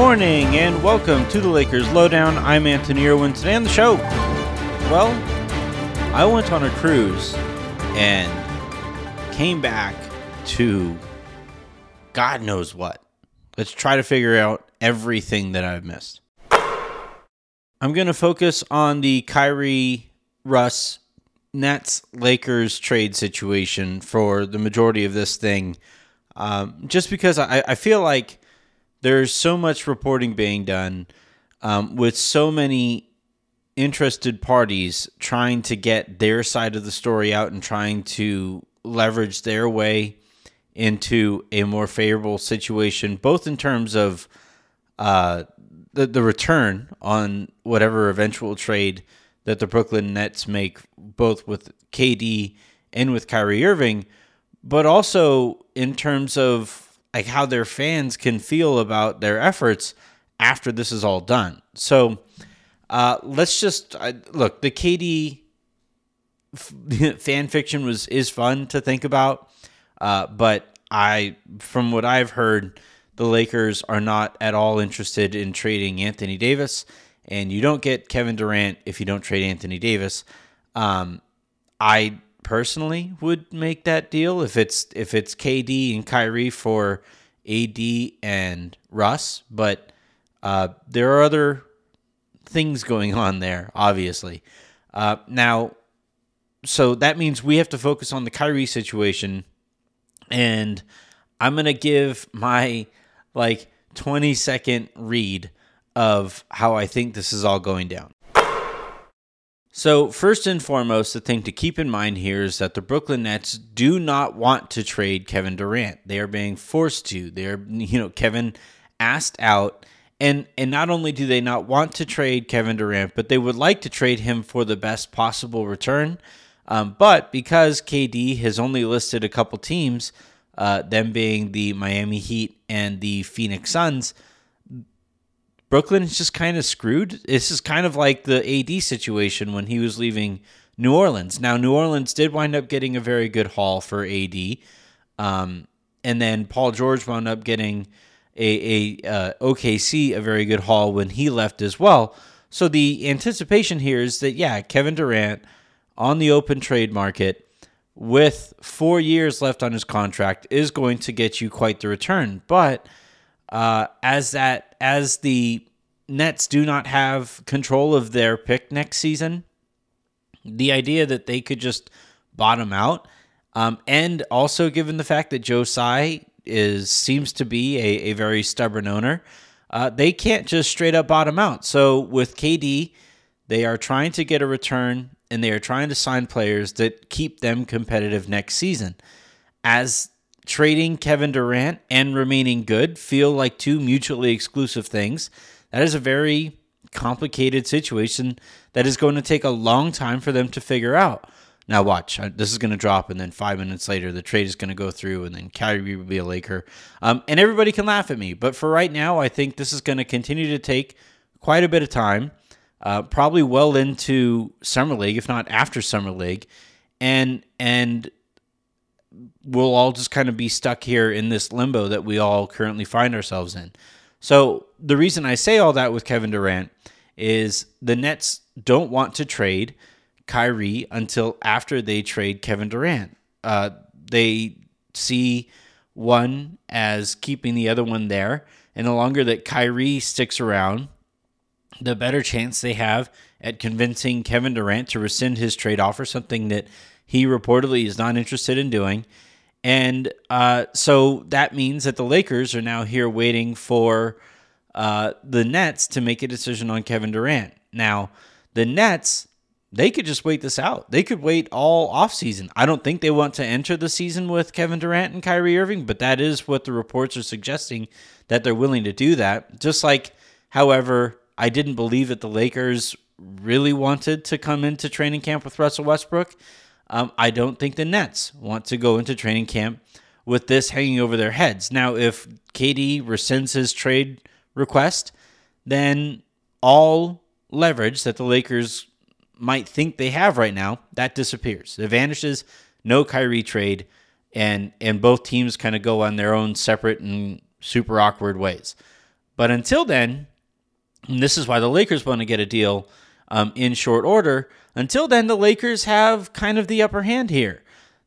Morning and welcome to the Lakers Lowdown. I'm Anthony Irwin. Today on the show, well, I went on a cruise and came back to God knows what. Let's try to figure out everything that I've missed. I'm going to focus on the Kyrie Russ Nets Lakers trade situation for the majority of this thing, um, just because I, I feel like there's so much reporting being done um, with so many interested parties trying to get their side of the story out and trying to leverage their way into a more favorable situation, both in terms of uh, the the return on whatever eventual trade that the Brooklyn Nets make, both with KD and with Kyrie Irving, but also in terms of like how their fans can feel about their efforts after this is all done. So uh, let's just uh, look. The KD f- fan fiction was is fun to think about, uh, but I, from what I've heard, the Lakers are not at all interested in trading Anthony Davis, and you don't get Kevin Durant if you don't trade Anthony Davis. Um, I personally would make that deal if it's if it's KD and Kyrie for AD and Russ, but uh, there are other things going on there, obviously. Uh, now, so that means we have to focus on the Kyrie situation, and I'm gonna give my like 20 second read of how I think this is all going down. So, first and foremost, the thing to keep in mind here is that the Brooklyn Nets do not want to trade Kevin Durant. They are being forced to. They're, you know, Kevin asked out and and not only do they not want to trade Kevin Durant, but they would like to trade him for the best possible return. Um, but because KD has only listed a couple teams, uh, them being the Miami Heat and the Phoenix Suns, Brooklyn is just kind of screwed. This is kind of like the AD situation when he was leaving New Orleans. Now, New Orleans did wind up getting a very good haul for AD, um, and then Paul George wound up getting a, a uh, OKC a very good haul when he left as well. So the anticipation here is that yeah, Kevin Durant on the open trade market with four years left on his contract is going to get you quite the return, but uh, as that as the Nets do not have control of their pick next season, the idea that they could just bottom out, um, and also given the fact that Joe Tsai is seems to be a, a very stubborn owner, uh, they can't just straight up bottom out. So with KD, they are trying to get a return and they are trying to sign players that keep them competitive next season. As trading Kevin Durant and remaining good feel like two mutually exclusive things. That is a very complicated situation that is going to take a long time for them to figure out. Now, watch. This is going to drop, and then five minutes later, the trade is going to go through, and then Kyrie will be a Laker. Um, and everybody can laugh at me. But for right now, I think this is going to continue to take quite a bit of time, uh, probably well into Summer League, if not after Summer League. And, and we'll all just kind of be stuck here in this limbo that we all currently find ourselves in. So the reason I say all that with Kevin Durant is the Nets don't want to trade Kyrie until after they trade Kevin Durant. Uh, they see one as keeping the other one there, and the longer that Kyrie sticks around, the better chance they have at convincing Kevin Durant to rescind his trade offer, something that he reportedly is not interested in doing. And uh, so that means that the Lakers are now here waiting for uh, the Nets to make a decision on Kevin Durant. Now, the Nets, they could just wait this out. They could wait all offseason. I don't think they want to enter the season with Kevin Durant and Kyrie Irving, but that is what the reports are suggesting that they're willing to do that. Just like, however, I didn't believe that the Lakers really wanted to come into training camp with Russell Westbrook. Um, I don't think the Nets want to go into training camp with this hanging over their heads. Now, if KD rescinds his trade request, then all leverage that the Lakers might think they have right now that disappears. It vanishes. No Kyrie trade, and and both teams kind of go on their own separate and super awkward ways. But until then, and this is why the Lakers want to get a deal um, in short order. Until then, the Lakers have kind of the upper hand here.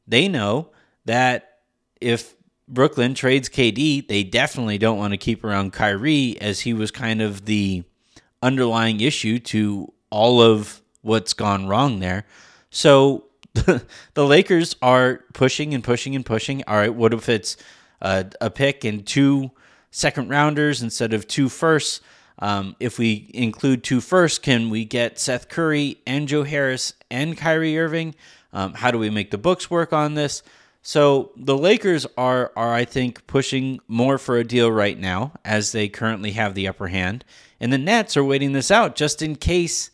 They know that if Brooklyn trades KD, they definitely don't want to keep around Kyrie as he was kind of the underlying issue to all of what's gone wrong there. So the Lakers are pushing and pushing and pushing. All right, what if it's a, a pick and two second rounders instead of two firsts? Um, if we include two first, can we get Seth Curry and Joe Harris and Kyrie Irving? Um, how do we make the books work on this? So the Lakers are are I think pushing more for a deal right now as they currently have the upper hand, and the Nets are waiting this out just in case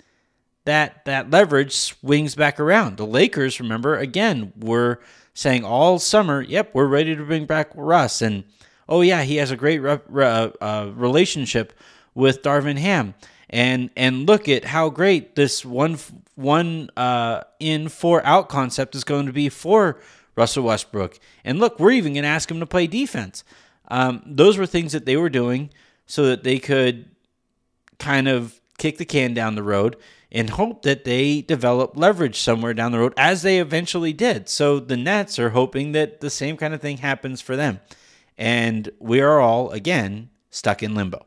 that that leverage swings back around. The Lakers, remember, again, were saying all summer, "Yep, we're ready to bring back Russ," and oh yeah, he has a great re- re- uh, relationship with Darvin Ham, and and look at how great this one one uh, in four out concept is going to be for Russell Westbrook. And look, we're even going to ask him to play defense. Um, those were things that they were doing so that they could kind of kick the can down the road and hope that they develop leverage somewhere down the road, as they eventually did. So the Nets are hoping that the same kind of thing happens for them. And we are all, again, stuck in limbo.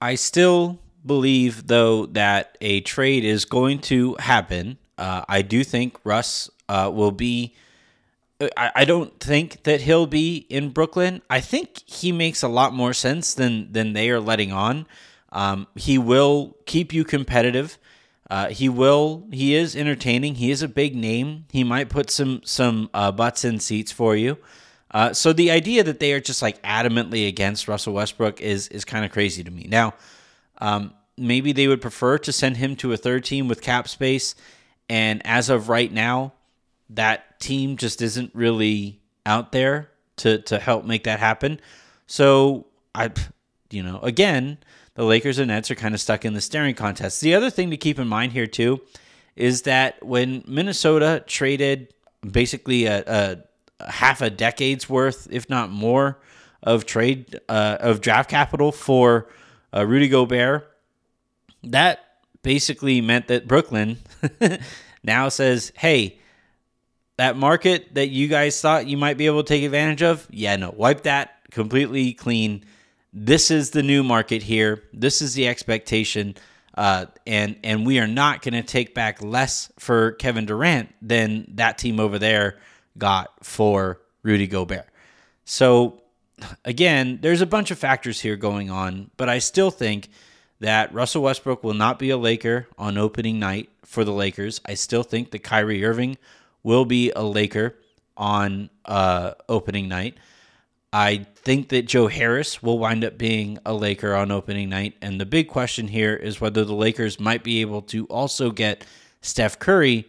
I still believe, though, that a trade is going to happen. Uh, I do think Russ uh, will be. I, I don't think that he'll be in Brooklyn. I think he makes a lot more sense than than they are letting on. Um, he will keep you competitive. Uh, he will. He is entertaining. He is a big name. He might put some some uh, butts in seats for you. Uh, so the idea that they are just like adamantly against Russell Westbrook is is kind of crazy to me. Now, um, maybe they would prefer to send him to a third team with cap space, and as of right now, that team just isn't really out there to to help make that happen. So I, you know, again, the Lakers and Nets are kind of stuck in the staring contest. The other thing to keep in mind here too is that when Minnesota traded basically a, a, a half a decade's worth, if not more, of trade uh, of draft capital for uh, Rudy Gobert, that basically meant that Brooklyn now says, "Hey." That market that you guys thought you might be able to take advantage of, yeah, no, wipe that completely clean this is the new market here. This is the expectation. Uh, and and we are not going to take back less for Kevin Durant than that team over there got for Rudy Gobert. So again, there's a bunch of factors here going on, but I still think that Russell Westbrook will not be a Laker on opening night for the Lakers. I still think that Kyrie Irving will be a Laker on uh, opening night. I think that Joe Harris will wind up being a Laker on opening night. And the big question here is whether the Lakers might be able to also get Seth Curry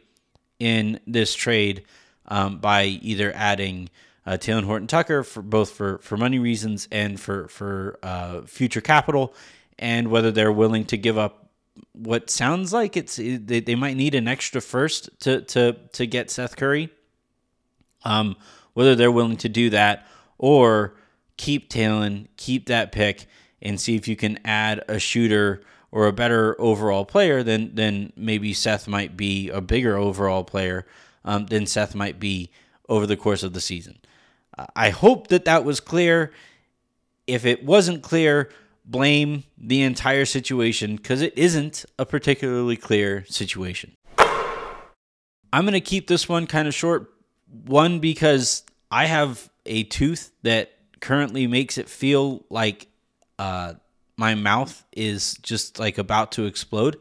in this trade um, by either adding uh, Talen Horton Tucker for both for, for money reasons and for for uh, future capital, and whether they're willing to give up what sounds like it's they, they might need an extra first to to to get Seth Curry. Um, whether they're willing to do that or keep Talen, keep that pick, and see if you can add a shooter or a better overall player than than maybe Seth might be a bigger overall player um, than Seth might be over the course of the season. Uh, I hope that that was clear. If it wasn't clear, blame the entire situation because it isn't a particularly clear situation. I'm going to keep this one kind of short. One, because I have a tooth that currently makes it feel like uh, my mouth is just like about to explode.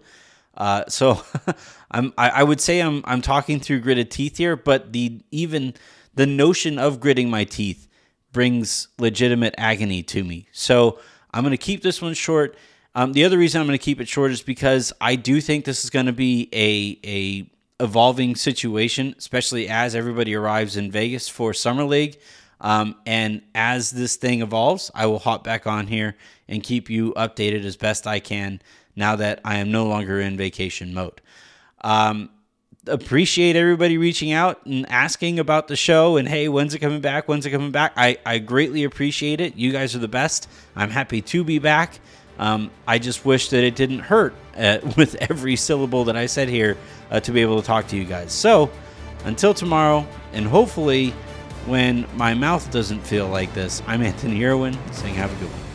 Uh, so I'm I, I, would say I'm I'm talking through gritted teeth here, but the even the notion of gritting my teeth brings legitimate agony to me. So I'm gonna keep this one short. Um, the other reason I'm going to keep it short is because I do think this is going to be a a evolving situation, especially as everybody arrives in Vegas for Summer League. Um, and as this thing evolves, I will hop back on here and keep you updated as best I can now that I am no longer in vacation mode. Um, appreciate everybody reaching out and asking about the show and hey, when's it coming back? When's it coming back? I, I greatly appreciate it. You guys are the best. I'm happy to be back. Um, I just wish that it didn't hurt uh, with every syllable that I said here uh, to be able to talk to you guys. So until tomorrow, and hopefully when my mouth doesn't feel like this, I'm Anthony Irwin saying have a good one.